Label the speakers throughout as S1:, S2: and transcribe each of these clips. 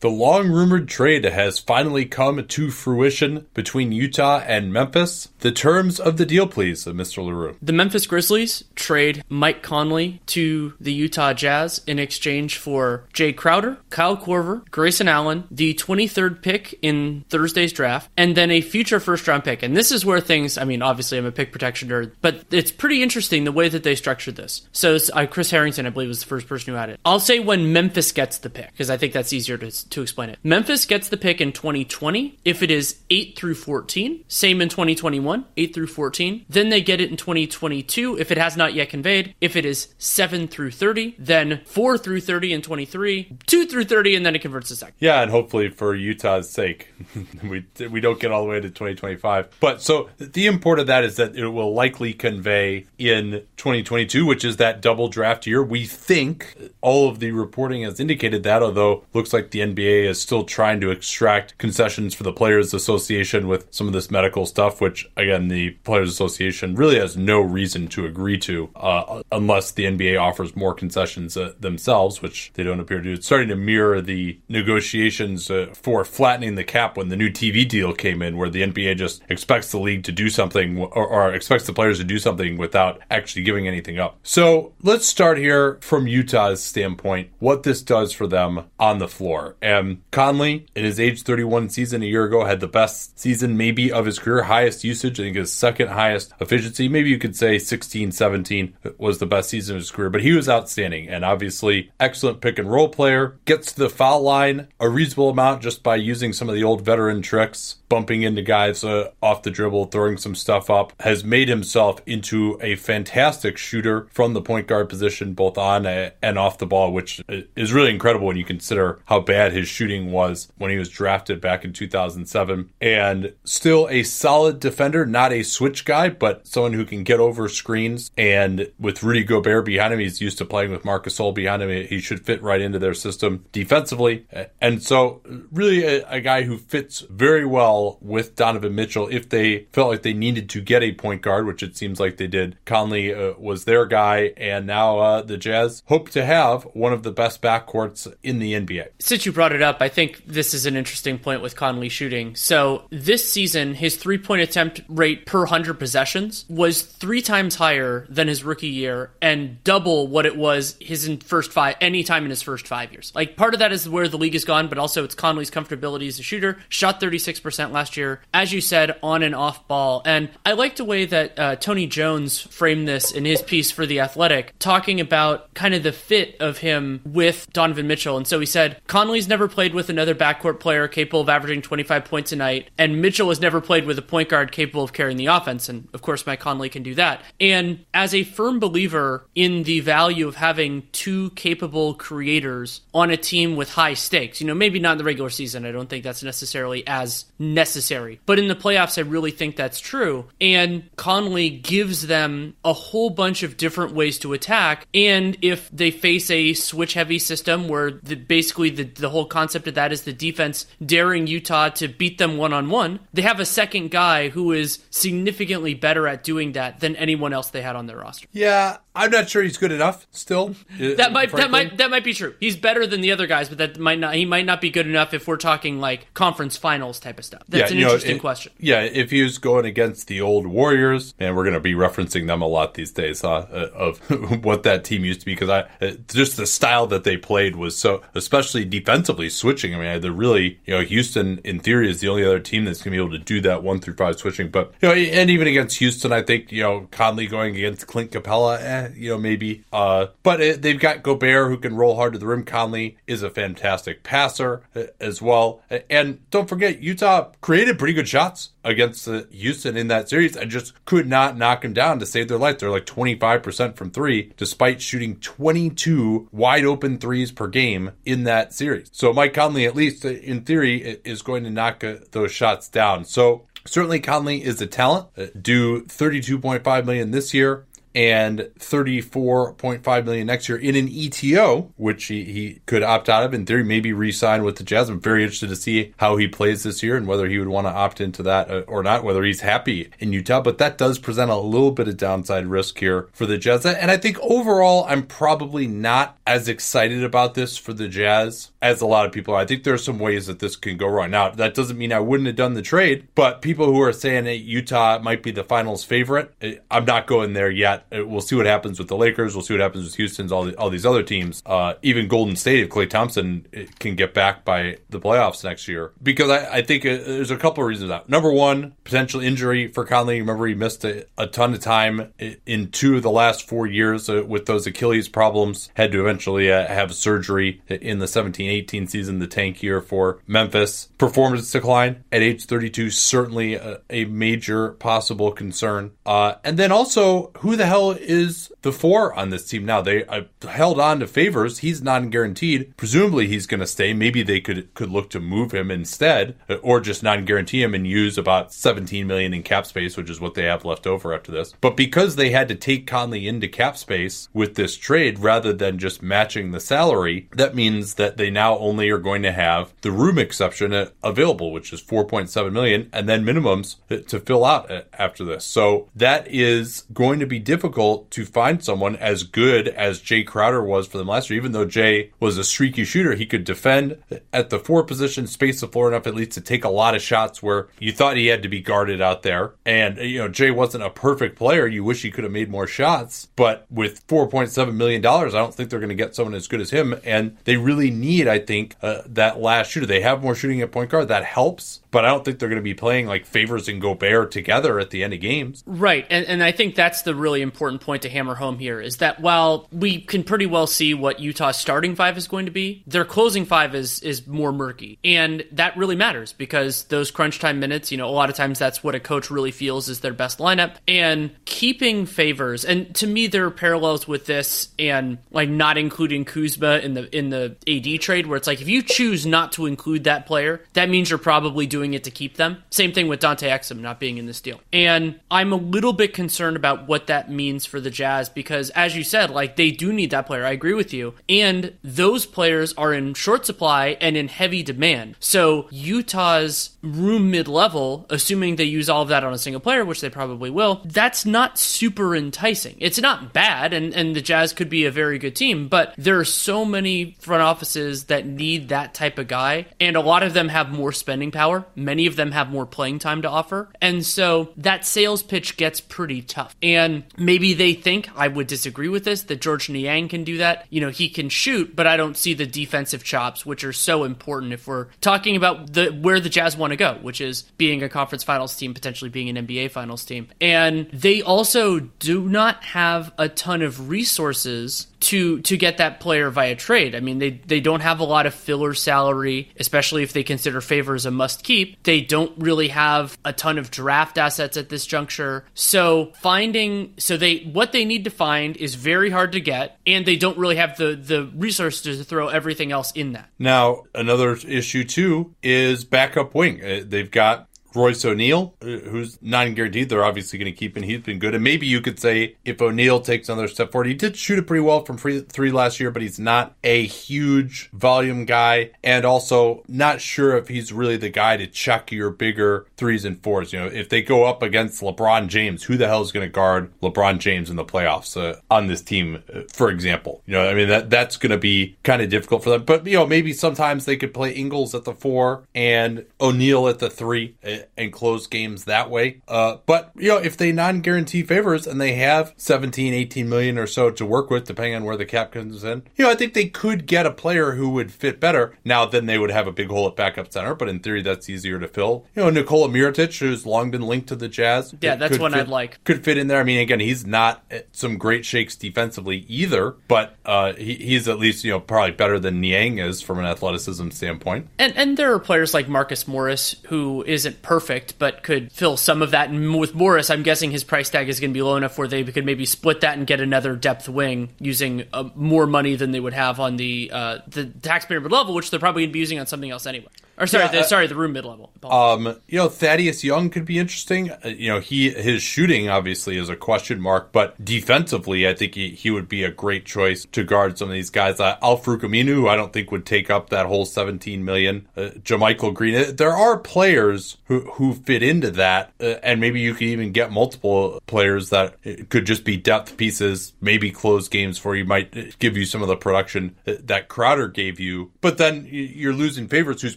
S1: The long rumored trade has finally come to fruition between Utah and Memphis. The terms of the deal, please, Mr. Leroux.
S2: The Memphis Grizzlies trade Mike Conley to the Utah Jazz in exchange for Jae Crowder, Kyle Korver, Grayson Allen, the 23rd pick in Thursday's draft, and then a future first round pick. And this is where things, I mean, obviously I'm a pick protection nerd, but it's pretty interesting the way that they structured this. So uh, Chris Herrington, I believe, was the first person who had it. I'll say when Memphis gets the pick, because I think that's easier to to explain it. Memphis gets the pick in 2020 if it is 8 through 14. Same in 2021, 8 through 14. Then they get it in 2022 if it has not yet conveyed. If it is 7 through 30, then 4 through 30 and 23, 2 through 30, and then it converts to second.
S1: Yeah, and hopefully for Utah's sake, we we don't get all the way to 2025. But so the import of that is that it will likely convey in 2022, which is that double draft year. We think all of the reporting has indicated that, although looks like the NBA is still trying to extract concessions for the Players Association with some of this medical stuff, which again the Players Association really has no reason to agree to uh, unless the NBA offers more concessions uh, themselves, which they don't appear to do. It's starting to mirror the negotiations uh, for flattening the cap when the new TV deal came in, where the NBA just expects the league to do something or, or expects the players to do something without actually giving anything up. So let's start here from Utah's standpoint, what this does for them on the floor. And Conley, in his age 31 season a year ago, had the best season maybe of his career, highest usage, I think his second highest efficiency. Maybe you could say 16, 17 was the best season of his career, but he was outstanding and obviously excellent pick and roll player. Gets to the foul line a reasonable amount just by using some of the old veteran tricks, bumping into guys uh, off the dribble, throwing some stuff up. Has made himself into a fantastic shooter from the point guard position, both on and off the ball, which is really incredible when you consider how bad his shooting was when he was drafted back in 2007. And still a solid defender, not a switch guy, but someone who can get over screens. And with Rudy Gobert behind him, he's used to playing with Marcus Gasol behind him. He should fit right into their system defensively. And so, really, a, a guy who fits very well with Donovan Mitchell if they felt like they needed to get a point guard, which it seems like they did. Conley uh, was their guy, and now uh, the Jazz hope to have one of the best backcourts in the NBA.
S2: Since you brought it up, I think this is an interesting point with Conley shooting. So this season, his three point attempt rate per 100 possessions was three times higher than his rookie year and double what it was his first five, any time in his first five years. Like part of that is where the league has gone, but also it's Conley's comfortability as a shooter. Shot 36% last year, as you said, on and off ball. And I liked the way that uh, Tony Jones framed this in his piece for The Athletic, talking about kind of the fit of him with Donovan Mitchell. And so he said, Conley's never played with another backcourt player capable of averaging 25 points a night, and Mitchell has never played with a point guard capable of carrying the offense. And of course, Mike Conley can do that. And as a firm believer in the value of having two capable creators on a team with high stakes, you know, maybe not in the regular season, I don't think that's necessarily as necessary, but in the playoffs, I really think that's true. And Conley gives them a whole bunch of different ways to attack. And if they face a switch heavy system where the, basically the, the whole concept of that is the defense daring Utah to beat them one on one, they have a second guy who is significantly better at doing that than anyone else they had on their roster.
S1: Yeah, I'm not sure he's good enough still.
S2: That might frankly. that might that might be true. He's better than the other guys, but that might not he might not be good enough if we're talking like conference finals type of stuff. That's yeah, an interesting know, it, question.
S1: Yeah, if he was going against the old Warriors, and we're going to be referencing them a lot these days, huh, uh, of what that team used to be because I uh, just the style that they played was so especially defensively aggressively switching. I mean, they're really, you know, Houston in theory is the only other team that's going to be able to do that one through five switching. But, you know, and even against Houston, I think, you know, Conley going against Clint Capela, eh, you know, maybe. Uh, but it, they've got Gobert who can roll hard to the rim. Conley is a fantastic passer uh, as well. And don't forget, Utah created pretty good shots against Houston in that series and just could not knock him down to save their life. They're like 25% from three, despite shooting 22 wide open threes per game in that series. So Mike Conley, at least in theory, is going to knock uh, those shots down. So certainly Conley is a talent. Uh, do 32.5 million this year and 34.5 million next year in an ETO, which he, he could opt out of. In theory, maybe re-sign with the Jazz. I'm very interested to see how he plays this year and whether he would want to opt into that uh, or not, whether he's happy in Utah. But that does present a little bit of downside risk here for the Jazz. And I think overall, I'm probably not as excited about this for the Jazz as a lot of people. I think there are some ways that this can go wrong. Now, that doesn't mean I wouldn't have done the trade, but people who are saying that Utah might be the finals favorite, eh, I'm not going there yet. Uh, we'll see what happens with the Lakers. We'll see what happens with Houston's all the, all these other teams. Uh, even Golden State, if Klay Thompson uh, can get back by the playoffs next year, because I, I think uh, there's a couple of reasons that. Number one, potential injury for Conley. Remember, he missed a, a ton of time in two of the last four years with those Achilles problems. Had to eventually uh, have surgery in the 17-18 season, the tank year for Memphis. Performance decline at age 32, certainly a, a major possible concern. Uh, and then also, who the hell hell is the four on this team now? They uh, held on to Favors. He's non guaranteed. Presumably he's going to stay. Maybe they could could look to move him instead, uh, or just non guarantee him and use about 17 million in cap space, which is what they have left over after this. But because they had to take Conley into cap space with this trade rather than just matching the salary, that means that they now only are going to have the room exception uh, available, which is 4.7 million, and then minimums to fill out after this. So that is going to be difficult difficult to find someone as good as Jae Crowder was for them last year. Even though Jae was a streaky shooter, he could defend at the four position, space the floor enough at least to take a lot of shots where you thought he had to be guarded out there. And, you know, Jae wasn't a perfect player. You wish he could have made more shots. But with $4.7 million, I don't think they're going to get someone as good as him. And they really need, I think, uh, that last shooter. They have more shooting at point guard. That helps but I don't think they're going to be playing like Favors and Gobert together at the end of games.
S2: Right. And, and I think that's the really important point to hammer home here is that while we can pretty well see what Utah's starting five is going to be, their closing five is, is more murky. And that really matters because those crunch time minutes, you know, a lot of times that's what a coach really feels is their best lineup. And keeping Favors, and to me, there are parallels with this and like not including Kuzma in the in the AD trade, where it's like if you choose not to include that player, that means you're probably doing doing it to keep them. Same thing with Dante Exum not being in this deal. And I'm a little bit concerned about what that means for the Jazz because, as you said, like they do need that player. I agree with you. And those players are in short supply and in heavy demand. So Utah's room mid level, assuming they use all of that on a single player, which they probably will, that's not super enticing. It's not bad, and, and the Jazz could be a very good team, but there are so many front offices that need that type of guy, and a lot of them have more spending power Many of them have more playing time to offer. And so that sales pitch gets pretty tough. And maybe they think, I would disagree with this, that Georges Niang can do that. You know, he can shoot, but I don't see the defensive chops, which are so important if we're talking about the where the Jazz want to go, which is being a conference finals team, potentially being an NBA finals team. And they also do not have a ton of resources to to get that player via trade. I mean, they they don't have a lot of filler salary, especially if they consider Favors a must keep. They don't really have a ton of draft assets at this juncture. So finding so they what they need to find is very hard to get, and they don't really have the the resources to throw everything else in that.
S1: Now, another issue too is backup wing. Uh, they've got Royce O'Neale, uh, who's not guaranteed, they're obviously going to keep, and he's been good. And maybe you could say if O'Neale takes another step forward, he did shoot it pretty well from free, three last year, but he's not a huge volume guy, and also not sure if he's really the guy to check your bigger threes and fours. You know, if they go up against LeBron James, who the hell is going to guard LeBron James in the playoffs uh, on this team, uh, for example? You know, I mean that that's going to be kind of difficult for them. But you know, maybe sometimes they could play Ingles at the four and O'Neale at the three. And close games that way. Uh, but you know, if they non-guarantee Favors and they have 17, 18 million or so to work with, depending on where the cap comes in, you know, I think they could get a player who would fit better. Now, then they would have a big hole at backup center, but in theory, that's easier to fill. You know, Nikola Mirotic, who's long been linked to the Jazz.
S2: Yeah, that's one
S1: fit-
S2: I'd like.
S1: Could fit in there. I mean, again, he's not some great shakes defensively either, but uh, he, he's at least you know probably better than Niang is from an athleticism standpoint.
S2: And and there are players like Marcus Morris who isn't perfect but could fill some of that. And with Morris, I'm guessing his price tag is going to be low enough where they could maybe split that and get another depth wing using uh, more money than they would have on the uh, the taxpayer level, which they're probably going to be using on something else anyway. Or sorry,
S1: Yeah,
S2: the,
S1: uh,
S2: sorry, the room mid level.
S1: Um, you know, Thaddeus Young could be interesting. Uh, you know, he his shooting obviously is a question mark, but defensively, I think he, he would be a great choice to guard some of these guys. Uh, Al Aminu, I don't think would take up that whole 17 million. Uh, JaMychal Green. Uh, There are players who who fit into that, uh, and maybe you could even get multiple players that uh, could just be depth pieces, maybe close games for you, might give you some of the production that that Crowder gave you. But then you're losing favorites who's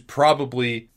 S1: probably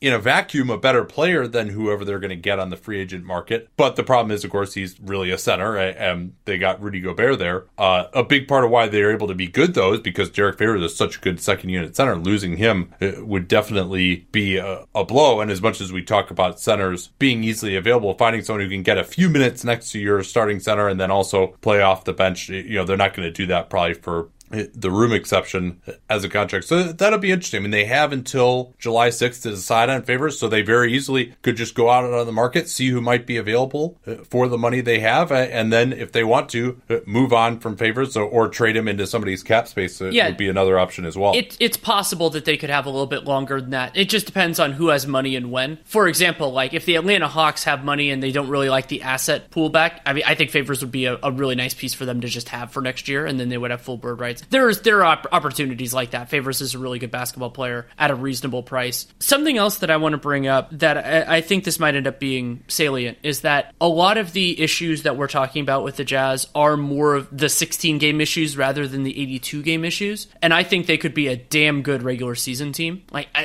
S1: in a vacuum a better player than whoever they're going to get on the free agent market. But the problem is, of course, he's really a center, and they got Rudy Gobert there. Uh, a big part of why they're able to be good, though, is because Derrick Favors is such a good second unit center. Losing him uh, would definitely be a, a blow. And as much as we talk about centers being easily available, finding someone who can get a few minutes next to your starting center and then also play off the bench, you know, they're not going to do that probably for the room exception as a contract. So that'll be interesting. I mean, they have until July 6th to decide on Favors, so they very easily could just go out on the market, see who might be available uh, for the money they have, and then if they want to, uh, move on from Favors or, or trade them into somebody's cap space uh,
S2: Yeah.
S1: would be another option as well.
S2: It, it's possible that they could have a little bit longer than that. It just depends on who has money and when. For example, like if the Atlanta Hawks have money and they don't really like the asset pool back, I mean, I think Favors would be a, a really nice piece for them to just have for next year, and then they would have full bird rights. There's there are opportunities like that. Favors is a really good basketball player at a reasonable price. Something else that I want to bring up that I, I think this might end up being salient is that a lot of the issues that we're talking about with the Jazz are more of the 16 game issues rather than the 82 game issues, and I think they could be a damn good regular season team. Like I-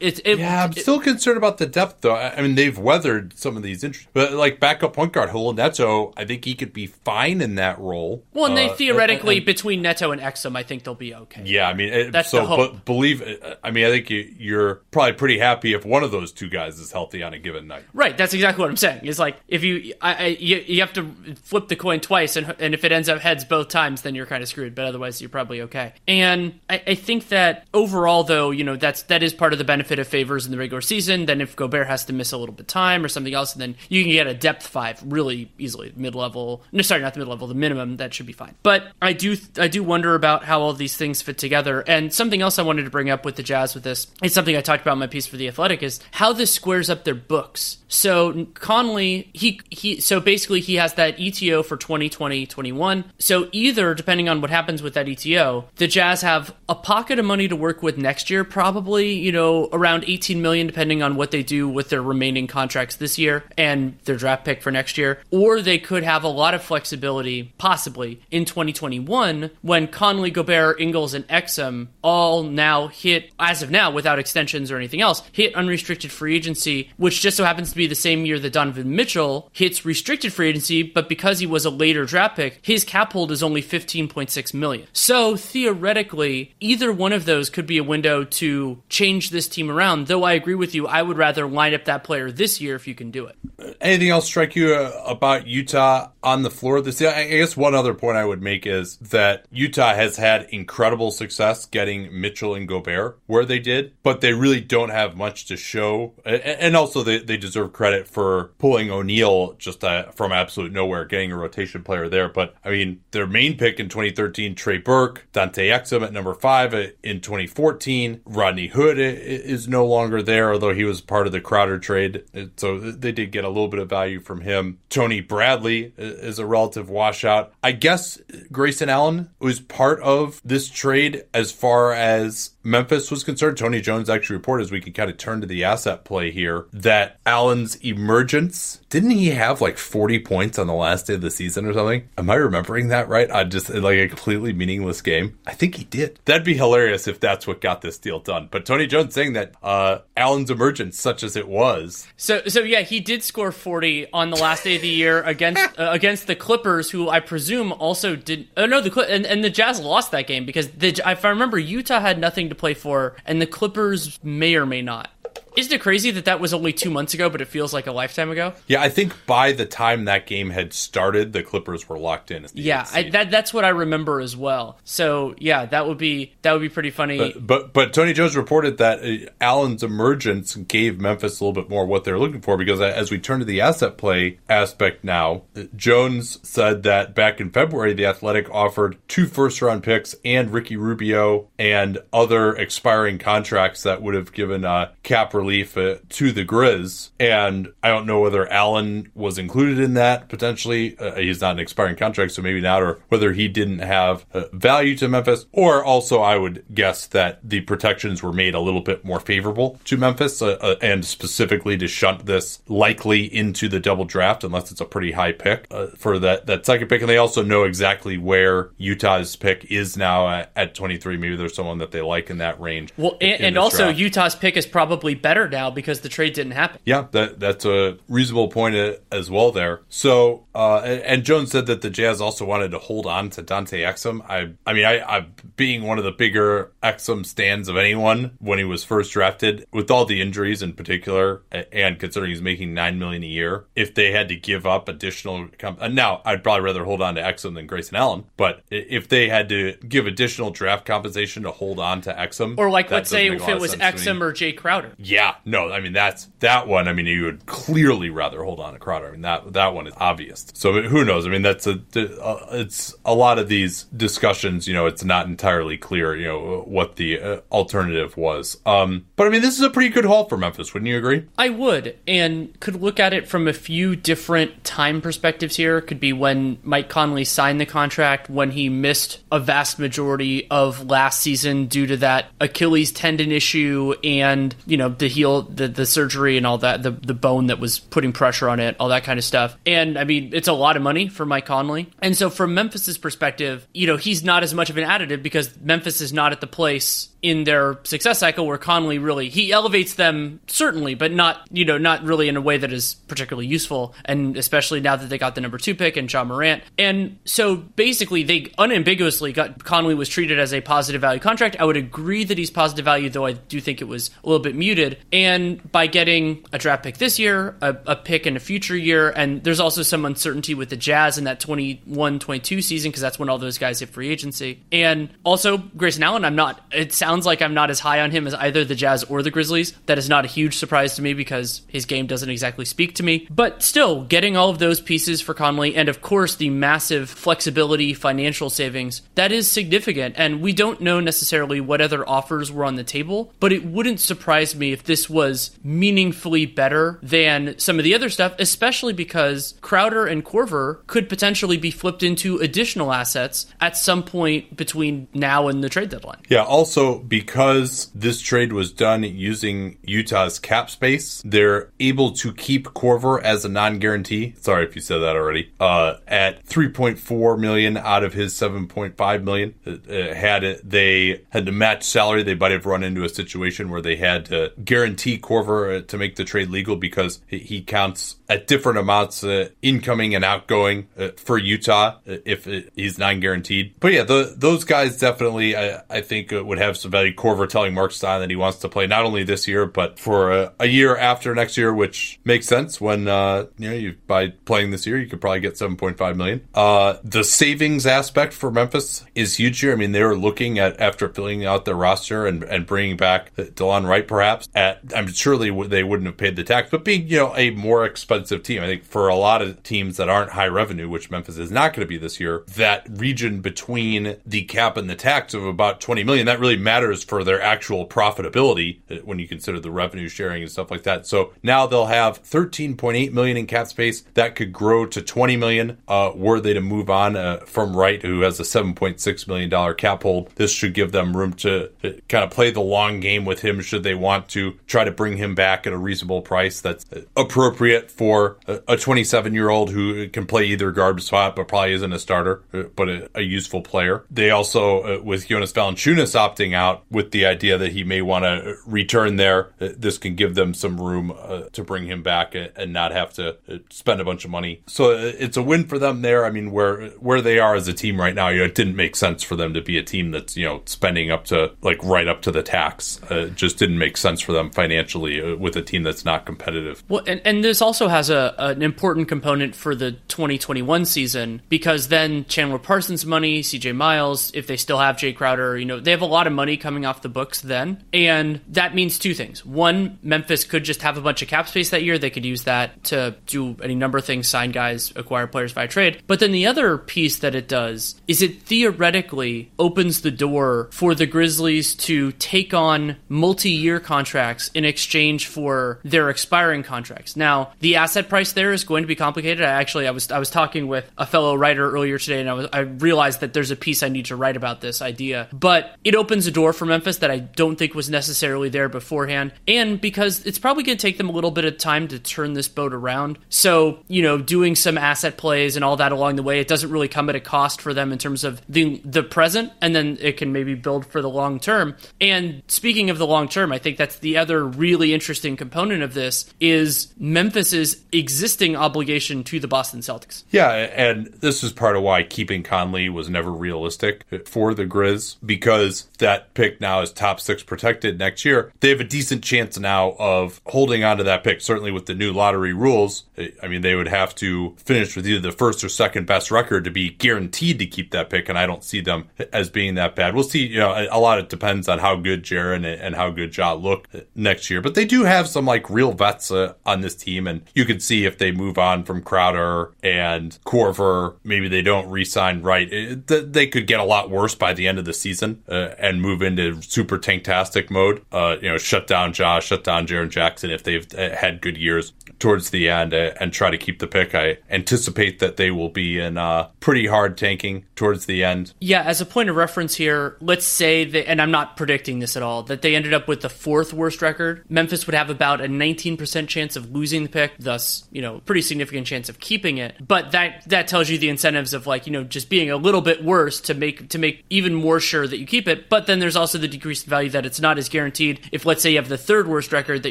S2: it, it,
S1: yeah, I'm
S2: it-
S1: still concerned about the depth, though. I mean, they've weathered some of these injuries, but like backup point guard Raul Neto, I think he could be fine in that role.
S2: well, and they
S1: Uh,
S2: theoretically
S1: and-
S2: between Neto and Exum, I think they'll be okay.
S1: Yeah, I mean, it,
S2: That's
S1: so
S2: the hope.
S1: believe. I mean, I think you, you're probably pretty happy if one of those two guys is healthy on a given night.
S2: Right, that's exactly what I'm saying. It's like if you, I, I, you, you have to flip the coin twice, and and if it ends up heads both times, then you're kind of screwed. But otherwise, you're probably okay. And I, I think that overall, though, you know, that's that is part of the benefit of Favors in the regular season. Then if Gobert has to miss a little bit of time or something else, then you can get a depth five really easily, mid level. No, sorry, not the mid level, the minimum. That should be fine. But I do, I do wonder about how all these things fit together. And something else I wanted to bring up with the Jazz with this, it's something I talked about in my piece for the Athletic, is how this squares up their books. So Conley, he he, so basically he has that ETO for 2020, 21. So either depending on what happens with that ETO, the Jazz have a pocket of money to work with next year, probably you know around 18 million, depending on what they do with their remaining contracts this year and their draft pick for next year, or they could have a lot of flexibility, possibly in 2021 when Conley, Gobert, Ingles, and Exum all now hit as of now without extensions or anything else hit unrestricted free agency, which just so happens to be the same year that Donovan Mitchell hits restricted free agency, but because he was a later draft pick, his cap hold is only 15.6 million. So theoretically, either one of those could be a window to change this team around. Though I agree with you, I would rather line up that player this year if you can do it.
S1: Anything else strike you uh, about Utah on the floor this year? I guess one other point I would make is that Utah has had incredible success getting Mitchell and Gobert where they did, but they really don't have much to show. And also, they, they deserve credit for pulling O'Neale just uh, from absolute nowhere, getting a rotation player there. But I mean, their main pick in 2013, Trey Burke, Dante Exum at number five uh, in 2014. Rodney Hood i- is no longer there, although he was part of the Crowder trade. Uh, So they did get a little bit of value from him. Tony Bradley is a relative washout. I guess Grayson Allen was part part of this trade as far as Memphis was concerned. Tony Jones actually reported, as we could kind of turn to the asset play here, that Allen's emergence didn't he have like 40 points on the last day of the season or something? Am I remembering that right? I just like a completely meaningless game. I think he did. That'd be hilarious if that's what got this deal done. But Tony Jones saying that uh, Allen's emergence, such as it was,
S2: So, so yeah, he did score 40 on the last day of the year against uh, against the Clippers, who I presume also did. Oh no, the and, and the Jazz lost that game because the if I remember, Utah had nothing to play for, and the Clippers may or may not. Isn't it crazy that that was only two months ago, but it feels like a lifetime ago?
S1: yeah, I think by the time that game had started, the Clippers were locked in.
S2: Yeah, I, that that's what I remember as well. So yeah, that would be that would be pretty funny.
S1: But but Tony Jones reported that uh, Allen's emergence gave Memphis a little bit more what they're looking for because as we turn to the asset play aspect now, uh, Jones said that back in February the Athletic offered two first round picks and Ricky Rubio and other expiring contracts that would have given uh, cap relief uh, to the Grizz. And I don't know whether Allen was included in that potentially. Uh, he's not an expiring contract, so maybe not, or whether he didn't have uh, value to Memphis, or also I would guess that the protections were made a little bit more favorable to Memphis, uh, uh, and specifically to shunt this likely into the double draft unless it's a pretty high pick uh, for that that second pick. And they also know exactly where Utah's pick is now at, at 23. Maybe there's someone that they like in that range.
S2: well, and, and also
S1: draft.
S2: Utah's pick is probably better now because the trade didn't happen.
S1: Yeah, that that's a reasonable point uh, as well there. So, uh, and, Jones said that the Jazz also wanted to hold on to Dante Exum. I, I mean, I, I being one of the bigger Exum stands of anyone when he was first drafted, with all the injuries in particular, and considering he's making nine million a year, if they had to give up additional, comp- uh, now I'd probably rather hold on to Exum than Grayson Allen, but if they had to give additional draft compensation to hold on to Exum,
S2: Or like, let's say
S1: doesn't make a
S2: if it was
S1: sense to me.
S2: Exum or Jae Crowder.
S1: Yeah, no, I mean that's that one. I mean, you would clearly rather hold on to Crowder. I mean that that one is obvious. So who knows? I mean, that's a uh, it's a lot of these discussions. You know, it's not entirely clear. You know what the uh, alternative was. Um, but I mean, this is a pretty good haul for Memphis. Wouldn't you agree?
S2: I would, and could look at it from a few different time perspectives here. Could be when Mike Conley signed the contract, when he missed a vast majority of last season due to that Achilles tendon issue and, you know, the heel, the, the surgery and all that, the, the bone that was putting pressure on it, all that kind of stuff. And I mean, it's a lot of money for Mike Conley. And so from Memphis's perspective, you know, he's not as much of an additive because Memphis is not at the place in their success cycle where Conley really he elevates them certainly, but not you know not really in a way that is particularly useful, and especially now that they got the number two pick and Ja Morant, and so basically they unambiguously got Conley was treated as a positive value contract. I would agree that he's positive value, though I do think it was a little bit muted, and by getting a draft pick this year, a, a pick in a future year, and there's also some uncertainty with the Jazz in that 21-22 season because that's when all those guys hit free agency, and also Grayson Allen. I'm not. It sounds like I'm not as high on him as either the Jazz or the Grizzlies. That is not a huge surprise to me because his game doesn't exactly speak to me. But still, getting all of those pieces for Conley, and of course the massive flexibility, financial savings, that is significant. And we don't know necessarily what other offers were on the table, but it wouldn't surprise me if this was meaningfully better than some of the other stuff, especially because Crowder and Korver could potentially be flipped into additional assets at some point between now and the trade deadline.
S1: Yeah, also because this trade was done using Utah's cap space, they're able to keep Korver as a non-guarantee. Sorry if you said that already. Uh, at 3.4 million out of his 7.5 million. Uh, uh, had it, they had to match salary, they might have run into a situation where they had to guarantee Korver uh, to make the trade legal because he- counts at different amounts uh, incoming and outgoing uh, for Utah uh, if uh, he's non-guaranteed. But yeah, the, those guys definitely I, I think would have some value. Korver telling Marc Stein that he wants to play not only this year but for a, a year after next year, which makes sense when uh, you know you by playing this year you could probably get 7.5 million. Uh, the savings aspect for Memphis is huge here. I mean they were looking at after filling out their roster and, and bringing back Delon Wright perhaps at I'm surely they wouldn't have paid the tax, but being you know a more expensive team, I think for a lot of teams that aren't high revenue, which Memphis is not going to be this year, that region between the cap and the tax of about 20 million that really matters matters for their actual profitability uh, when you consider the revenue sharing and stuff like that. So now they'll have 13.8 million in cap space that could grow to 20 million uh, were they to move on uh, from Wright, who has a 7.6 million dollar cap hold. This should give them room to, to kind of play the long game with him should they want to try to bring him back at a reasonable price that's appropriate for a 27 year old who can play either guard spot but probably isn't a starter, uh, but a, a useful player. They also, uh, with Jonas Valanciunas opting out, with the idea that he may want to return there, uh, this can give them some room uh, to bring him back and not have to uh, spend a bunch of money. So uh, it's a win for them there. I mean, where where they are as a team right now, you know, it didn't make sense for them to be a team that's you know spending up to like right up to the tax. it just didn't make sense for them financially with a team that's not competitive.
S2: Well, and, and this also has a an important component for the 2021 season because then Chandler Parsons money, CJ Miles, if they still have Jae Crowder, you know, they have a lot of money coming off the books then. And that means two things. One, Memphis could just have a bunch of cap space that year. They could use that to do any number of things, sign guys, acquire players via trade. But then the other piece that it does is it theoretically opens the door for the Grizzlies to take on multi year contracts in exchange for their expiring contracts. Now, the asset price there is going to be complicated. I actually I was I was talking with a fellow writer earlier today and I was I realized that there's a piece I need to write about this idea. But it opens a door for Memphis that I don't think was necessarily there beforehand. And because it's probably going to take them a little bit of time to turn this boat around. So, you know, doing some asset plays and all that along the way, it doesn't really come at a cost for them in terms of the the present and then it can maybe build for the long term. And speaking of the long term, I think that's the other really interesting component of this is Memphis's existing obligation to the Boston Celtics.
S1: Yeah, and this is part of why keeping Conley was never realistic for the Grizz because that pick now is top six protected next year. They have a decent chance now of holding on to that pick. Certainly with the new lottery rules, I mean they would have to finish with either the first or second best record to be guaranteed to keep that pick, and I don't see them as being that bad. We'll see. You know, a lot of it depends on how good Jaren and how good Ja look next year, but they do have some like real vets uh, on this team, and you can see if they move on from Crowder and Korver, maybe they don't re-sign right. It, they could get a lot worse by the end of the season uh, and move into super tanktastic mode. Uh, you know, shut down Josh, shut down Jaren Jackson if they've uh, had good years towards the end uh, and try to keep the pick. I anticipate that they will be in uh, pretty hard tanking towards the end.
S2: Yeah, as a point of reference here, let's say that, and I'm not predicting this at all, that they ended up with the fourth worst record. Memphis would have about a 19% chance of losing the pick, thus, you know, pretty significant chance of keeping it. But that that tells you the incentives of like, you know, just being a little bit worse to make to make even more sure that you keep it. But then there's also the decreased value that it's not as guaranteed if let's say you have the third worst record that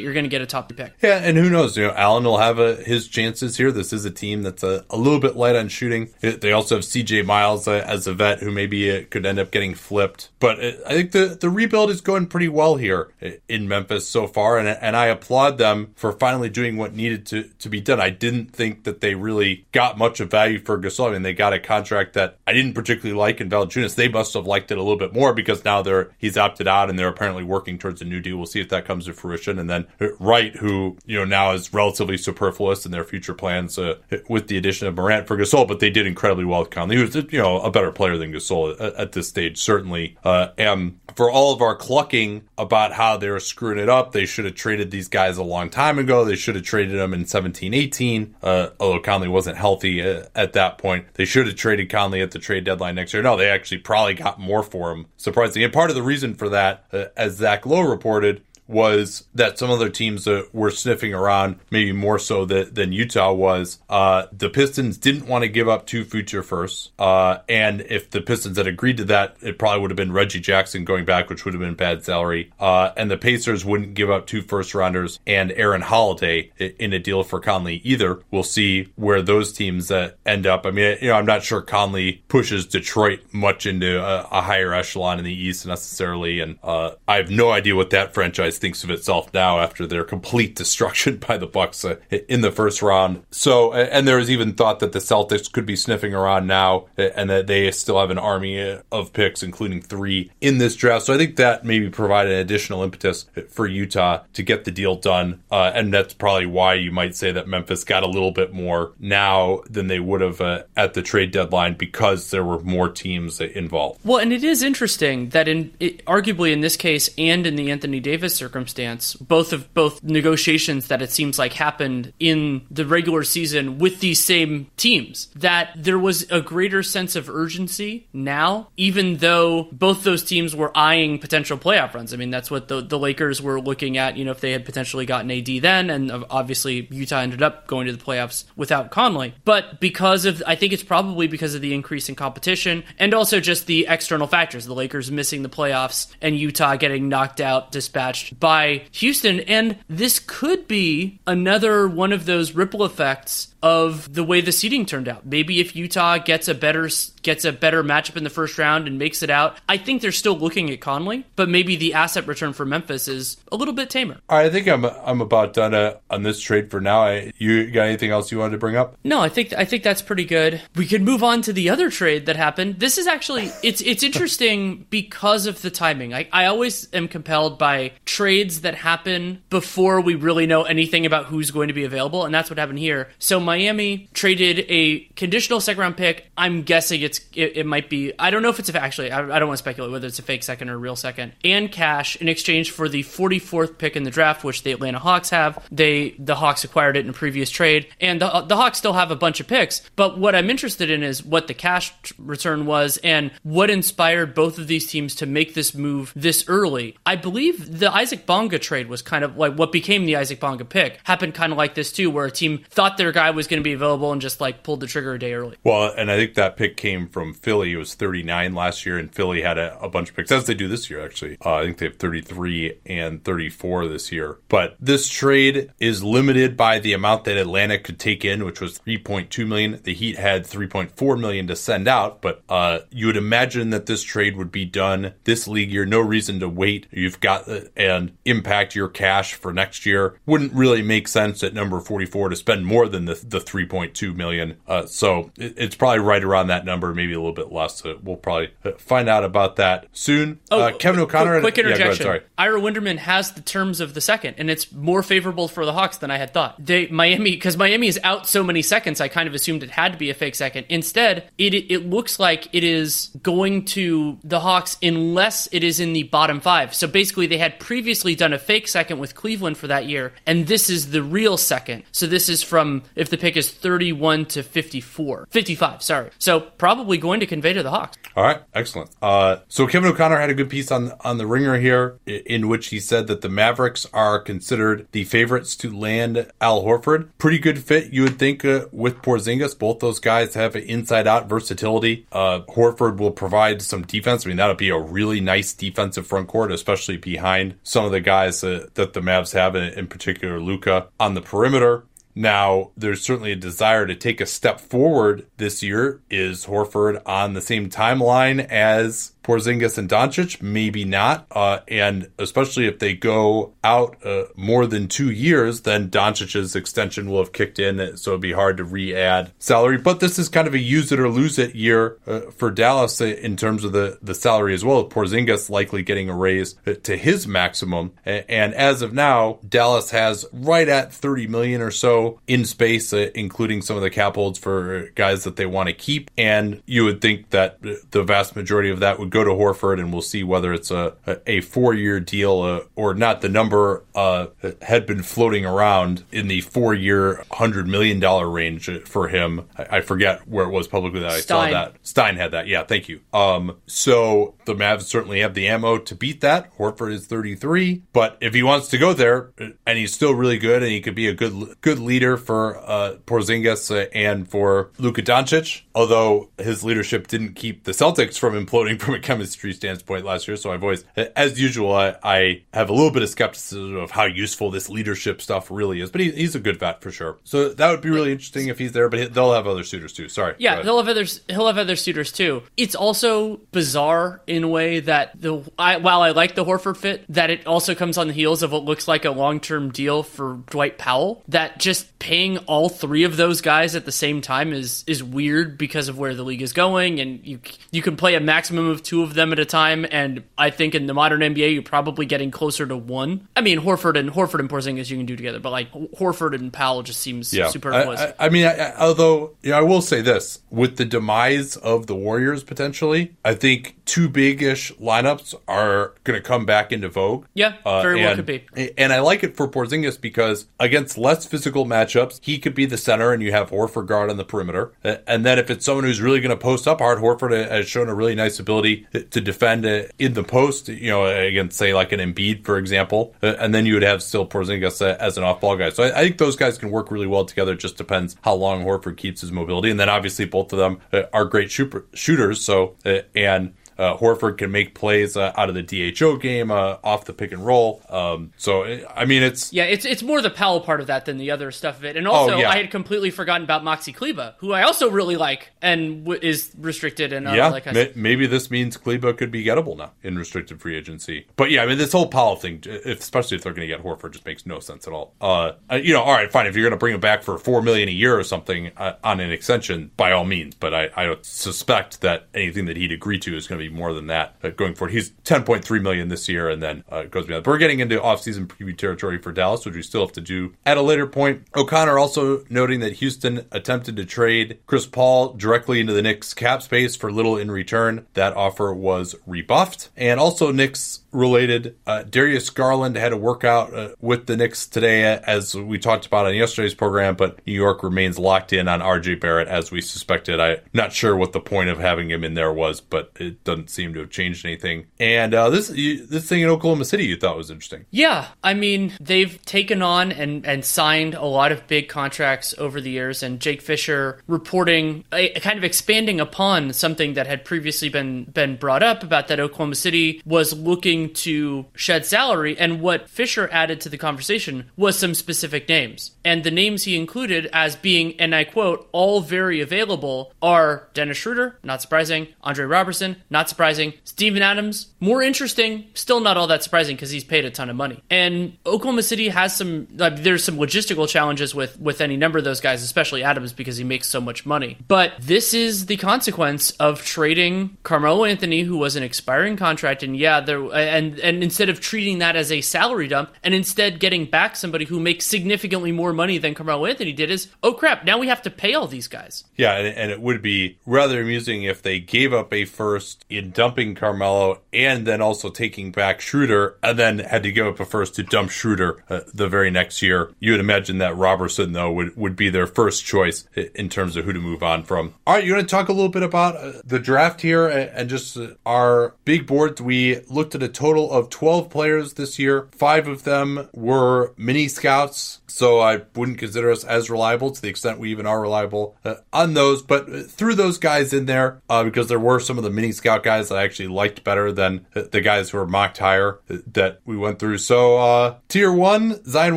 S2: you're going to get a top pick.
S1: Yeah, and who knows, you know, Allen will have a, his chances here. This is a team that's a, a little bit light on shooting. It, they also have CJ Miles uh, as a vet who maybe uh, could end up getting flipped. But it, I think the the rebuild is going pretty well here in Memphis so far and and I applaud them for finally doing what needed to to be done. I didn't think that they really got much of value for Gasol. I mean, they got a contract that I didn't particularly like in Valanciunas. They must have liked it a little bit more because now they're he's opted out and they're apparently working towards a new deal. We'll see if that comes to fruition. And then Wright, who you know now is relatively superfluous in their future plans uh, with the addition of Morant for Gasol, but they did incredibly well with Conley. Was you know a better player than Gasol at, at this stage, certainly. Uh, and for all of our clucking about how they were screwing it up, they should have traded these guys a long time ago. They should have traded them in 17, 18, uh, although Conley wasn't healthy uh, at that point. They should have traded Conley at the trade deadline next year. No, they actually probably got more for him, surprisingly. And part of the reason for that, uh, as Zach Lowe reported, was that some other teams that were sniffing around, maybe more so that, than Utah was. Uh, the Pistons didn't want to give up two future firsts. Uh, and if the Pistons had agreed to that, it probably would have been Reggie Jackson going back, which would have been bad salary. Uh, and the Pacers wouldn't give up two first rounders and Aaron Holiday in a deal for Conley either. We'll see where those teams uh, end up. I mean, you know, I'm not sure Conley pushes Detroit much into a, a higher echelon in the East necessarily. And uh, I have no idea what that franchise thinks of itself now after their complete destruction by the Bucks uh, in the first round. So, and there is even thought that the Celtics could be sniffing around now, and that they still have an army of picks, including three in this draft. So, I think that maybe provide an additional impetus for Utah to get the deal done, uh, and that's probably why you might say that Memphis got a little bit more now than they would have uh, at the trade deadline because there were more teams involved.
S2: Well, and it is interesting that in it, arguably in this case and in the Anthony Davis circumstance, both of both negotiations that it seems like happened in the regular season with these same teams, that there was a greater sense of urgency now, even though both those teams were eyeing potential playoff runs. I mean, that's what the, the Lakers were looking at, you know, if they had potentially gotten AD then, and obviously Utah ended up going to the playoffs without Conley. But because of, I think it's probably because of the increase in competition and also just the external factors, the Lakers missing the playoffs and Utah getting knocked out, dispatched by Houston. And this could be another one of those ripple effects of the way the seeding turned out. Maybe if Utah gets a better gets a better matchup in the first round and makes it out, I think they're still looking at Conley, but maybe the asset return for Memphis is a little bit tamer.
S1: I think I'm I'm about done uh, on this trade for now. I, you got anything else you wanted to bring up?
S2: No, I think I think that's pretty good. We could move on to the other trade that happened. This is actually it's it's interesting because of the timing. I, I always am compelled by trades that happen before we really know anything about who's going to be available, and that's what happened here. So Miami traded a conditional second round pick. I'm guessing it's it, it might be. I don't know if it's a, actually. I, I, don't want to speculate whether it's a fake second or a real second. And cash in exchange for the 44th pick in the draft, which the Atlanta Hawks have. They the Hawks acquired it in a previous trade, and the the Hawks still have a bunch of picks. But what I'm interested in is what the cash return was and what inspired both of these teams to make this move this early. I believe the Isaac Bonga trade was kind of like what became the Isaac Bonga pick happened kind of like this too, where a team thought their guy was going to be available and just like pulled the trigger a day early.
S1: Well, and I think that pick came from Philly. It was 39 last year, and Philly had a, a bunch of picks, as they do this year, actually. Uh, I think they have 33 and 34 this year. But this trade is limited by the amount that Atlanta could take in, which was 3.2 million. The Heat had 3.4 million to send out, but uh, you would imagine that this trade would be done this league year. No reason to wait. You've got uh, and impact your cash for next year. Wouldn't really make sense at number 44 to spend more than the the 3.2 million. Uh, so it, it's probably right around that number, maybe a little bit less. So we'll probably uh, find out about that soon.
S2: Oh, uh, Kevin O'Connor. Quick, quick interjection. Yeah, ahead, sorry. Ira Winderman has the terms of the second, and it's more favorable for the Hawks than I had thought. They Miami because Miami is out so many seconds. I kind of assumed it had to be a fake second. Instead, it it looks like it is going to the Hawks unless it is in the bottom five. So basically, they had previously done a fake second with Cleveland for that year, and this is the real second. So this is from if the pick is 31 to 54. 55, sorry. So probably going to convey to the Hawks.
S1: All right, excellent. Uh, so Kevin O'Connor had a good piece on on the Ringer here, in which he said that the Mavericks are considered the favorites to land Al Horford. Pretty good fit, you would think, uh, with Porzingis. Both those guys have an inside out versatility. Uh, Horford will provide some defense. I mean, that'll be a really nice defensive front court, especially behind some of the guys uh, that the Mavs have, in particular Luka, on the perimeter. Now, there's certainly a desire to take a step forward this year. Is Horford on the same timeline as Porzingis and Doncic? Maybe not. Uh, and especially if they go out uh, more than two years, then Doncic's extension will have kicked in, so it'd be hard to re-add salary. But this is kind of a use it or lose it year uh, for Dallas in terms of the, the salary as well. Porzingis likely getting a raise to his maximum. And as of now, Dallas has right at 30 million or so in space, uh, including some of the cap holds for guys that they want to keep. And you would think that the vast majority of that would go to Horford, and we'll see whether it's a a four year deal uh, or not. The number uh, had been floating around in the four year, hundred million dollar range for him. I, I, forget where it was publicly that I Stein. saw that. Stein had that. Yeah, thank you. Um, so the Mavs certainly have the ammo to beat that. Horford is 33, but if he wants to go there, and he's still really good, and he could be a good good leader for uh, Porzingis uh, and for Luka Doncic, although his leadership didn't keep the Celtics from imploding from a chemistry standpoint last year. So I've always, as usual, I, I have a little bit of skepticism of how useful this leadership stuff really is. But he, he's a good vet for sure. So that would be really interesting if he's there. But he, they'll have other suitors too. Sorry.
S2: Yeah, he'll have other he'll have other suitors too. It's also bizarre in a way that the I, while I like the Horford fit, that it also comes on the heels of what looks like a long term deal for Dwight Powell. That just paying all three of those guys at the same time is is weird because of where the league is going, and you you can play a maximum of two of them at a time. And I think in the modern NBA, you're probably getting closer to one. I mean, Horford and Horford and Porzingis you can do together, but like Horford and Powell just seems
S1: yeah.
S2: superfluous.
S1: I, I, I mean, I, although you know, I will say this with the demise of the Warriors potentially, I think two big-ish lineups are going to come back into vogue.
S2: Yeah,
S1: Uh,
S2: very well
S1: and-
S2: could be.
S1: And I like it for Porzingis because against less physical matchups, he could be the center, and you have Horford guard on the perimeter. And then if it's someone who's really going to post up hard, Horford has shown a really nice ability to defend in the post. You know, against say like an Embiid, for example. Uh, And then you would have still Porzingis uh, as an off-ball guy. So I, think those guys can work really well together. It just depends how long Horford keeps his mobility. And then obviously both of them uh, are great shooter, shooters. So and uh, Horford can make plays uh, out of the DHO game, uh, off the pick and roll. Um, so I mean, it's
S2: Yeah, it's it's more the Powell part of that than the other stuff of it. And also,
S1: Oh, yeah.
S2: I had completely forgotten about Maxi Kleber, who I also really like and w- is restricted and uh,
S1: yeah.
S2: like I
S1: ma- maybe this means Kleber could be gettable now in restricted free agency. But yeah, I mean, this whole Powell thing, if, especially if they're going to get Horford, just makes no sense at all. Uh, uh, you know, all right, fine. If you're going to bring him back for four million a year or something uh, on an extension, by all means. But I, I suspect that anything that he'd agree to is going to be more than that uh, going forward. He's 10.3 million this year, and then uh, goes beyond. But we're getting into offseason preview territory for Dallas, which we still have to do at a later point. O'Connor also noting that Houston attempted to trade Chris Paul directly into the Knicks cap space for little in return. That offer was rebuffed, and also Knicks related. Uh, Darius Garland had a workout uh, with the Knicks today, as we talked about on yesterday's program, but New York remains locked in on RJ Barrett as we suspected. I'm not sure what the point of having him in there was, but it doesn't seem to have changed anything. And uh, this you, this thing in Oklahoma City you thought was interesting.
S2: Yeah, I mean they've taken on and and signed a lot of big contracts over the years, and Jake Fisher reporting, a, kind of expanding upon something that had previously been been brought up about that Oklahoma City was looking to shed salary, and what Fisher added to the conversation was some specific names, and the names he included as being, and I quote, all very available are Dennis Schroeder, not surprising, Andre Roberson, not surprising, Steven Adams, more interesting, still not all that surprising because he's paid a ton of money. And Oklahoma City has some, like, there's some logistical challenges with with any number of those guys, especially Adams because he makes so much money. But this is the consequence of trading Carmelo Anthony, who was an expiring contract, and yeah, there and and instead of treating that as a salary dump, and instead getting back somebody who makes significantly more money than Carmelo Anthony did, is oh crap, now we have to pay all these guys.
S1: Yeah, and, and it would be rather amusing if they gave up a first in dumping Carmelo and then also taking back Schroeder and then had to give up a first to dump Schroeder uh, the very next year. You would imagine that Roberson, though, would, would be their first choice in terms of who to move on from. All right, you want to talk a little bit about uh, the draft here and, and just uh, our big boards? We looked at a total of 12 players this year. Five of them were mini scouts, so I wouldn't consider us as reliable to the extent we even are reliable uh, on those. But threw those guys in there uh, because there were some of the mini scout guys that I actually liked better than the guys who were mocked higher that we went through. So uh, tier one, Zion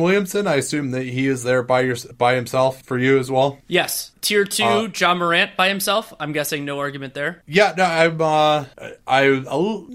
S1: Williamson. I assume that he is there by your by himself for you as well.
S2: Yes, tier two,
S1: Uh,
S2: Ja Morant by himself. I'm guessing no argument there.
S1: Yeah, no, I'm. Uh, I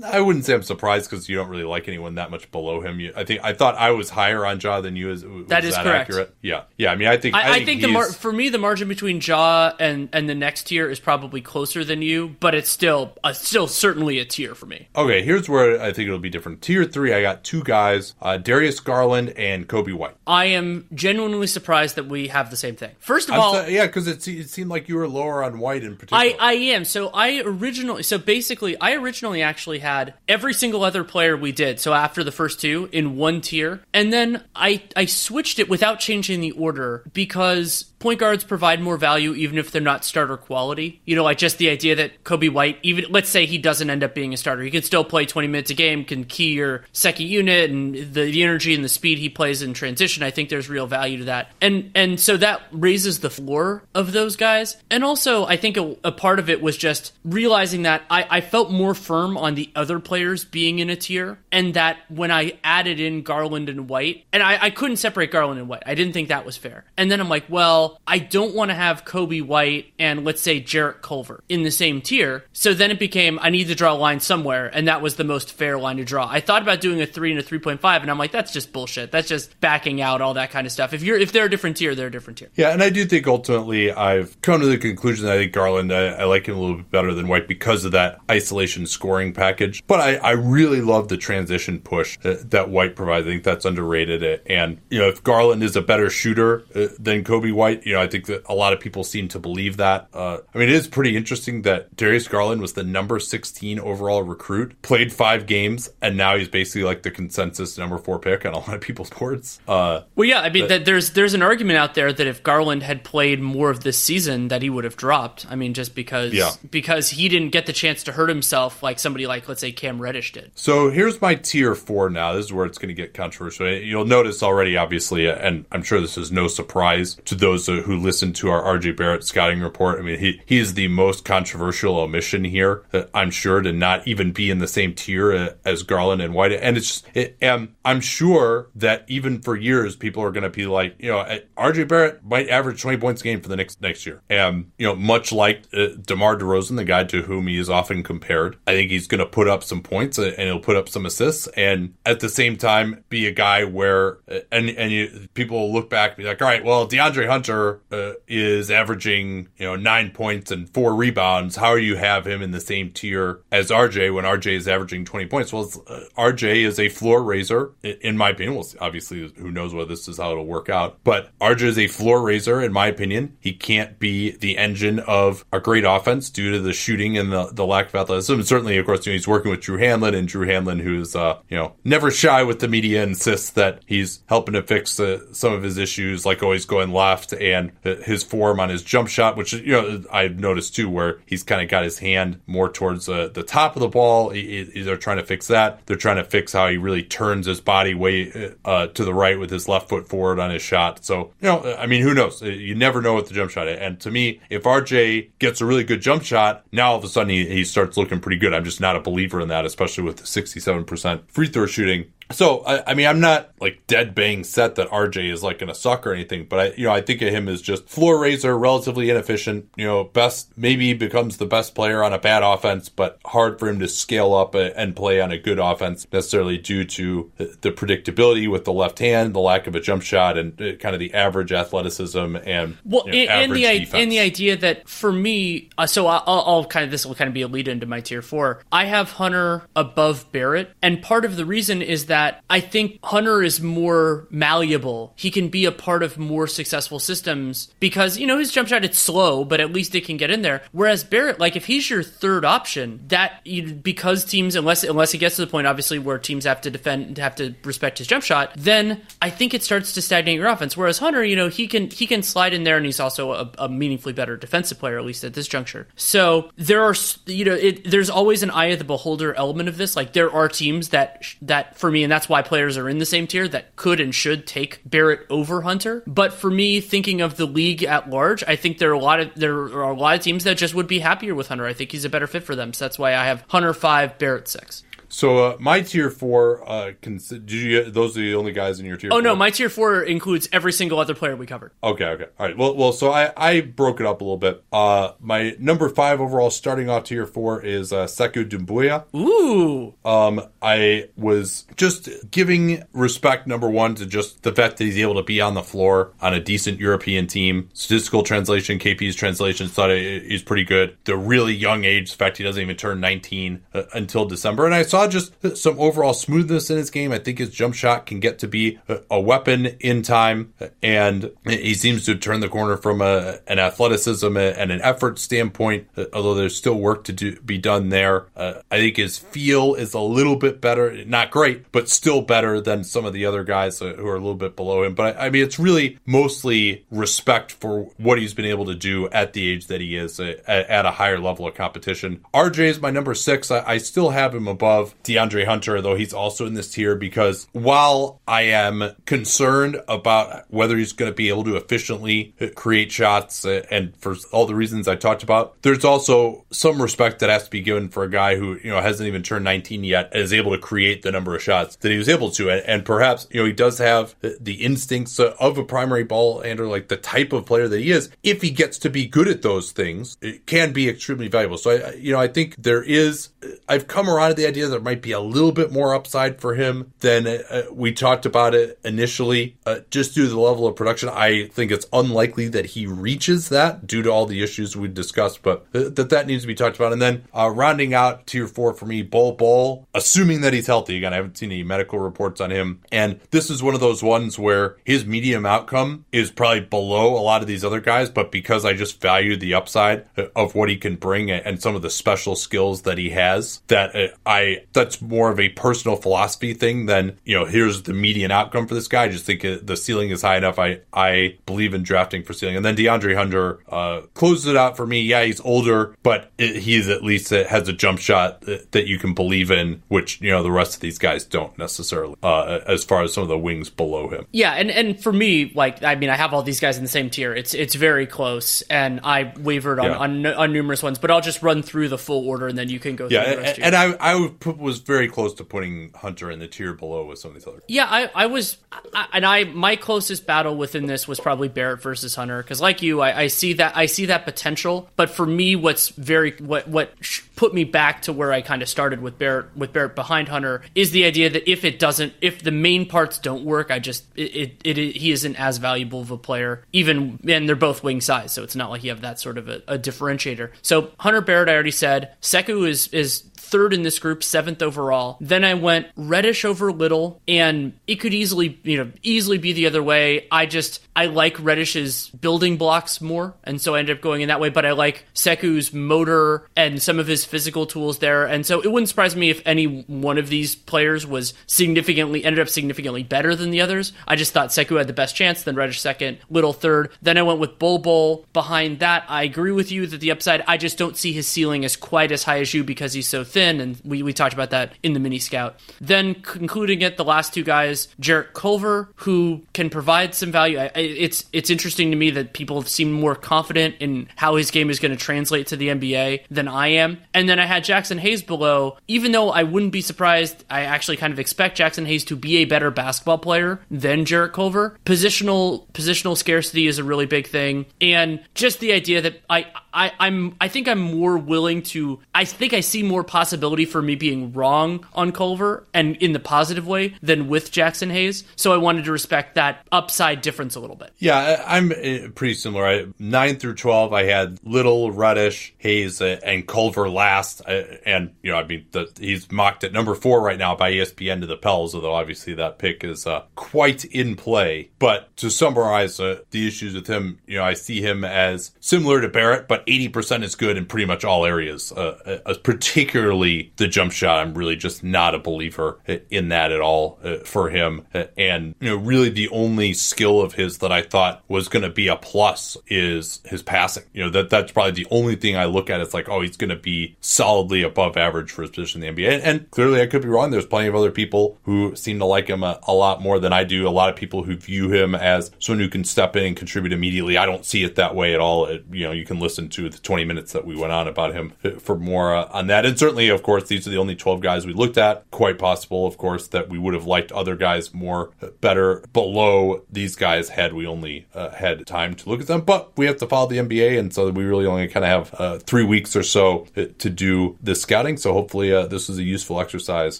S1: I wouldn't say I'm surprised because you don't really like anyone that much below him. You, I think I thought I was higher on Ja than you. Is
S2: That is correct.
S1: Accurate? Yeah, yeah. I mean, I think
S2: I, I think the mar- for me the margin between Ja and and the next tier is probably closer than you, but it's still uh, still certainly a tier for me.
S1: Okay, here's where I think it'll be different. Tier three, I got two guys, uh, Darius Garland and Coby White.
S2: I am genuinely surprised that we have the same thing. First of
S1: I'm
S2: all,
S1: so- yeah, because it, seemed like you were lower on White in particular.
S2: I, I am. So I originally, so basically, I originally actually had every single other player we did. So after the first two in one tier, and then I I switched it without changing the order because point guards provide more value even if they're not starter quality. You know, like just the idea that Coby White, even let's say he doesn't end up being a starter, he can still play 20 minutes a game, can key your second unit and the, the energy and the speed he plays in transition. I think there's real value to that. And and so that raises the floor of those guys. And also I think a, a part of it was just realizing that I, I felt more firm on the other players being in a tier and that when I added in Garland and White, and I, I couldn't separate Garland and White. I didn't think that was fair. And then I'm like, well, I don't want to have Coby White and let's say Jarrett Culver in the same tier. So then it became I need to draw a line somewhere, and that was the most fair line to draw. I thought about doing a three and a three point five, and I'm like, that's just bullshit. That's just backing out all that kind of stuff. If you're if they're a different tier, they're a different tier.
S1: Yeah, and I do think ultimately I've come to the conclusion that I think Garland I, I like him a little bit better than White because of that isolation scoring package. But I, I really love the transition push that, that White provides. I think that's underrated. And you know, if Garland is a better shooter uh, than Coby White, you know, I think that a lot of people seem to believe that. Uh, I mean, it is pretty interesting that Darius Garland was the number 16 overall recruit, played five games, and now he's basically like the consensus number four pick on a lot of people's boards. Uh,
S2: well, yeah, I mean, that there's there's an argument out there that if Garland had played more of this season, that he would have dropped. I mean, just because
S1: Yeah.
S2: because he didn't get the chance to hurt himself like somebody like let's say Cam Reddish did.
S1: So here's my tier four now. This is where it's going to get controversial. You'll notice already, obviously, and I'm sure this is no surprise to those who listened to our RJ Barrett scouting report. I mean, he, he is the most controversial omission here, I'm sure, to not even be in the same tier uh, as Garland and White. And it's just, it, and I'm sure that even for years, people are going to be like, you know, uh, RJ Barrett might average 20 points a game for the next next year. And, you know, much like uh, DeMar DeRozan, the guy to whom he is often compared, I think he's going to put up some points uh, and he'll put up some assists and at the same time be a guy where, and, and you, people will look back and be like, all right, well, DeAndre Hunter uh, is averaging, you know, nine points and four rebounds. How you have him in the same tier as RJ when RJ is averaging 20 points? Well, uh, RJ is a floor raiser, in my opinion. Well, obviously, who knows whether this is how it'll work out. But RJ is a floor raiser, in my opinion. He can't be the engine of a great offense due to the shooting and the, the lack of athleticism. And certainly, of course, you know, he's working with Drew Hanlen, and Drew Hanlen, who's, uh, you know, never shy with the media, insists that he's helping to fix uh, some of his issues, like always going left and his form on his jump shot, which, you know, I've noticed too, where he's kind of got his hand more towards uh, the top of the ball. He- he- They're trying to fix that. They're trying to fix how he really turns his body way uh, to the right with his left foot forward on his shot. So, you know, I mean, who knows? You never know with the jump shot. And to me, if RJ gets a really good jump shot, now all of a sudden he, he starts looking pretty good. I'm just not a believer in that, especially with 67% free throw shooting. So I, I mean, I'm not like dead bang set that RJ is like going to suck or anything, but I, you know, I think of him as just floor raiser, relatively inefficient. You know, best maybe becomes the best player on a bad offense, but hard for him to scale up a- and play on a good offense necessarily due to the the predictability with the left hand, the lack of a jump shot, and uh, kind of the average athleticism and
S2: Well,
S1: you know,
S2: and, and the
S1: defense.
S2: and the idea that for me, uh, so I'll, I'll kind of this will kind of be a lead into my tier four. I have Hunter above Barrett, and part of the reason is that I think Hunter is more malleable. He can be a part of more successful systems because you know his jump shot it's slow, but at least it can get in there. Whereas Barrett, like if he's your third option, that you, because teams unless unless he gets to the point obviously where teams have to defend and have to respect his jump shot, then I think it starts to stagnate your offense. Whereas Hunter, you know, he can he can slide in there, and he's also a, a meaningfully better defensive player at least at this juncture. So there are you know it, there's always an eye of the beholder element of this. Like there are teams that that for me, that's why players are in the same tier that could and should take Barrett over Hunter. But for me, thinking of the league at large, I think there are a lot of there are a lot of teams that just would be happier with Hunter. I think he's a better fit for them. So that's why I have Hunter five, Barrett six.
S1: So uh, my tier four, uh, cons- did you? Those are the only guys in your tier.
S2: Oh
S1: four?
S2: no, my tier four includes every single other player we covered.
S1: Okay, okay. All right. Well, well. So I, I broke it up a little bit. Uh, my number five overall starting off tier four is uh, Sekou Doumbouya.
S2: Ooh,
S1: Um, I was just giving respect, number one, to just the fact that he's able to be on the floor on a decent European team. Statistical translation, KP's translation, thought he's pretty good. The really young age, the fact he doesn't even turn 19 uh, until December. And I saw saw just some overall smoothness in his game. I think his jump shot can get to be a weapon in time, and he seems to turn the corner from a, an athleticism and an effort standpoint. Although there's still work to do, be done there, uh, I think his feel is a little bit better. Not great, but still better than some of the other guys uh, who are a little bit below him. But I, mean, it's really mostly respect for what he's been able to do at the age that he is uh, at, at a higher level of competition. RJ is my number six. I, I still have him above DeAndre Hunter, though he's also in this tier because while I am concerned about whether he's going to be able to efficiently create shots uh, and for all the reasons I talked about, there's also some respect that has to be given for a guy who, you know, hasn't even turned 19 yet and is able to create the number of shots that he was able to. And, and perhaps, you know, he does have the, instincts of a primary ball handler, like the type of player that he is. If he gets to be good at those things, it can be extremely valuable. So, I, you know, I think there is, I've come around to the idea that might be a little bit more upside for him than uh, we talked about it initially. Uh, just due to the level of production, I think it's unlikely that he reaches that due to all the issues we discussed, but uh, that that needs to be talked about. And then uh, rounding out tier four for me, Bol Bol, assuming that he's healthy. Again, I haven't seen any medical reports on him. And this is one of those ones where his medium outcome is probably below a lot of these other guys, but because I just value the upside of what he can bring and some of the special skills that he has, that uh, I, that's more of a personal philosophy thing than, you know, here's the median outcome for this guy. I just think the ceiling is high enough. I, I believe in drafting for ceiling. And then DeAndre Hunter, uh, closes it out for me. Yeah, he's older, but it, he's at least uh, has a jump shot that, that you can believe in, which, you know, the rest of these guys don't necessarily, uh, as far as some of the wings below him.
S2: Yeah. And, and for me, like, I mean, I have all these guys in the same tier. It's, it's very close. And I wavered on, yeah. on, on, numerous ones, but I'll just run through the full order and then you can go
S1: yeah, and, and I, I was very close to putting Hunter in the tier below with some of these other.
S2: Yeah, I, I was, I, and I, my closest battle within this was probably Barrett versus Hunter. Cause like you, I, I see that, I see that potential. But for me, what's very, what, what put me back to where I kind of started with Barrett with Barrett behind Hunter is the idea that if it doesn't, if the main parts don't work, I just it, it, it he isn't as valuable of a player. Even and they're both wing size, so it's not like you have that sort of a, a differentiator. So Hunter Barrett, I already said. Sekou is is third in this group, seventh overall. Then I went Reddish over Little, and it could easily, you know, easily be the other way. I just I like Reddish's building blocks more, and so I ended up going in that way. But I like Sekou's motor and some of his physical tools there, and so it wouldn't surprise me if any one of these players was significantly ended up significantly better than the others. I just thought Sekou had the best chance, then Reddish second, Little third. Then I went with Bol Bol behind that. I agree with you that the upside, I just don't see his ceiling as quite as high as you because he's so thin, and we, we talked about that in the mini scout. Then concluding it, the last two guys, Jarrett Culver, who can provide some value. It's it's interesting to me that people seem more confident in how his game is going to translate to the NBA than I am. And then I had Jaxson Hayes below, even though I wouldn't be surprised. I actually kind of expect Jaxson Hayes to be a better basketball player than Jarrett Culver. Positional positional scarcity is a really big thing, and just the idea that I I, I'm I think I'm more willing to I think I see more possibility for me being wrong on Culver and in the positive way than with Jaxson Hayes. So I wanted to respect that upside difference a little bit.
S1: Yeah, I'm uh, pretty similar. I, Nine through twelve, I had Little, Reddish, Hayes, and Culver last, and you know I mean the, he's mocked at number four right now by ESPN to the Pels, although obviously that pick is uh, quite in play. But to summarize uh, the issues with him, you know I see him as similar to Barrett, but 80% is good in pretty much all areas, uh, uh, particularly the jump shot. I'm really just not a believer in that at all uh, for him. Uh, and, you know, really the only skill of his that I thought was going to be a plus is his passing. You know, that that's probably the only thing I look at. It's like, oh, he's going to be solidly above average for his position in the NBA. And, and, clearly I could be wrong. There's plenty of other people who seem to like him a, a lot more than I do. A lot of people who view him as someone who can step in and contribute immediately. I don't see it that way at all. It, you know, you can listen to the 20 minutes that we went on about him for more uh, on that. And certainly, of course, these are the only 12 guys we looked at. Quite possible, of course, that we would have liked other guys more uh, better below these guys had we only uh, had time to look at them. But we have to follow the NBA, and so we really only kind of have uh, three weeks or so uh, to do this scouting. So hopefully, uh, this was a useful exercise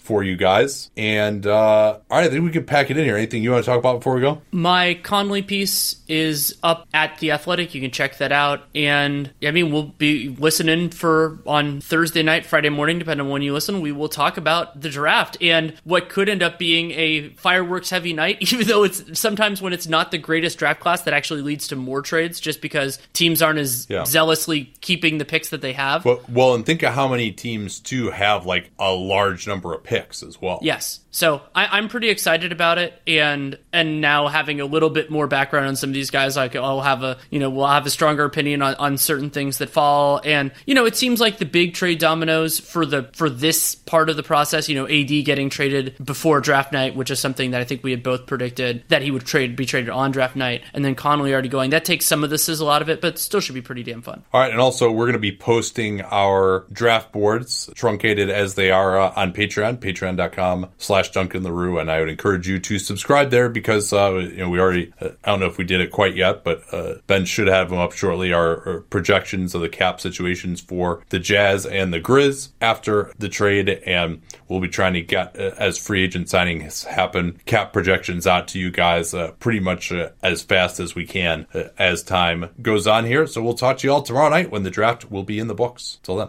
S1: for you guys. And all right, I think we can pack it in here. Anything you want to talk about before we go?
S2: My Conley piece is up at the Athletic. You can check that out. And I mean, we'll be listening for on Thursday night, Friday morning depending on when you listen, we will talk about the draft and what could end up being a fireworks heavy night, even though it's sometimes when it's not the greatest draft class that actually leads to more trades just because teams aren't as
S1: Yeah.
S2: zealously keeping the picks that they have.
S1: But, well, and think of how many teams too have like a large number of picks as well.
S2: Yes. So I, I'm pretty excited about it, and and now having a little bit more background on some of these guys, like I'll have a you know we'll have a stronger opinion on, on certain things that fall, and you know it seems like the big trade dominoes for the for this part of the process, you know AD getting traded before draft night, which is something that I think we had both predicted that he would trade be traded on draft night, and then Conley already going. That takes some of the sizzle out of it, but still should be pretty damn fun.
S1: All right, and also we're going to be posting our draft boards, truncated as they are, uh, on Patreon, patreon.com slash Duncan Leroux, and I would encourage you to subscribe there because, uh, you know, we already, uh, I don't know if we did it quite yet, but uh, Ben should have them up shortly, our, our projections of the cap situations for the Jazz and the Grizz after the trade, and we'll be trying to get, uh, as free agent signings happen, cap projections out to you guys uh, pretty much uh, as fast as we can as time goes on here. So we'll talk to you all tomorrow night when the draft will be in the books. Till then.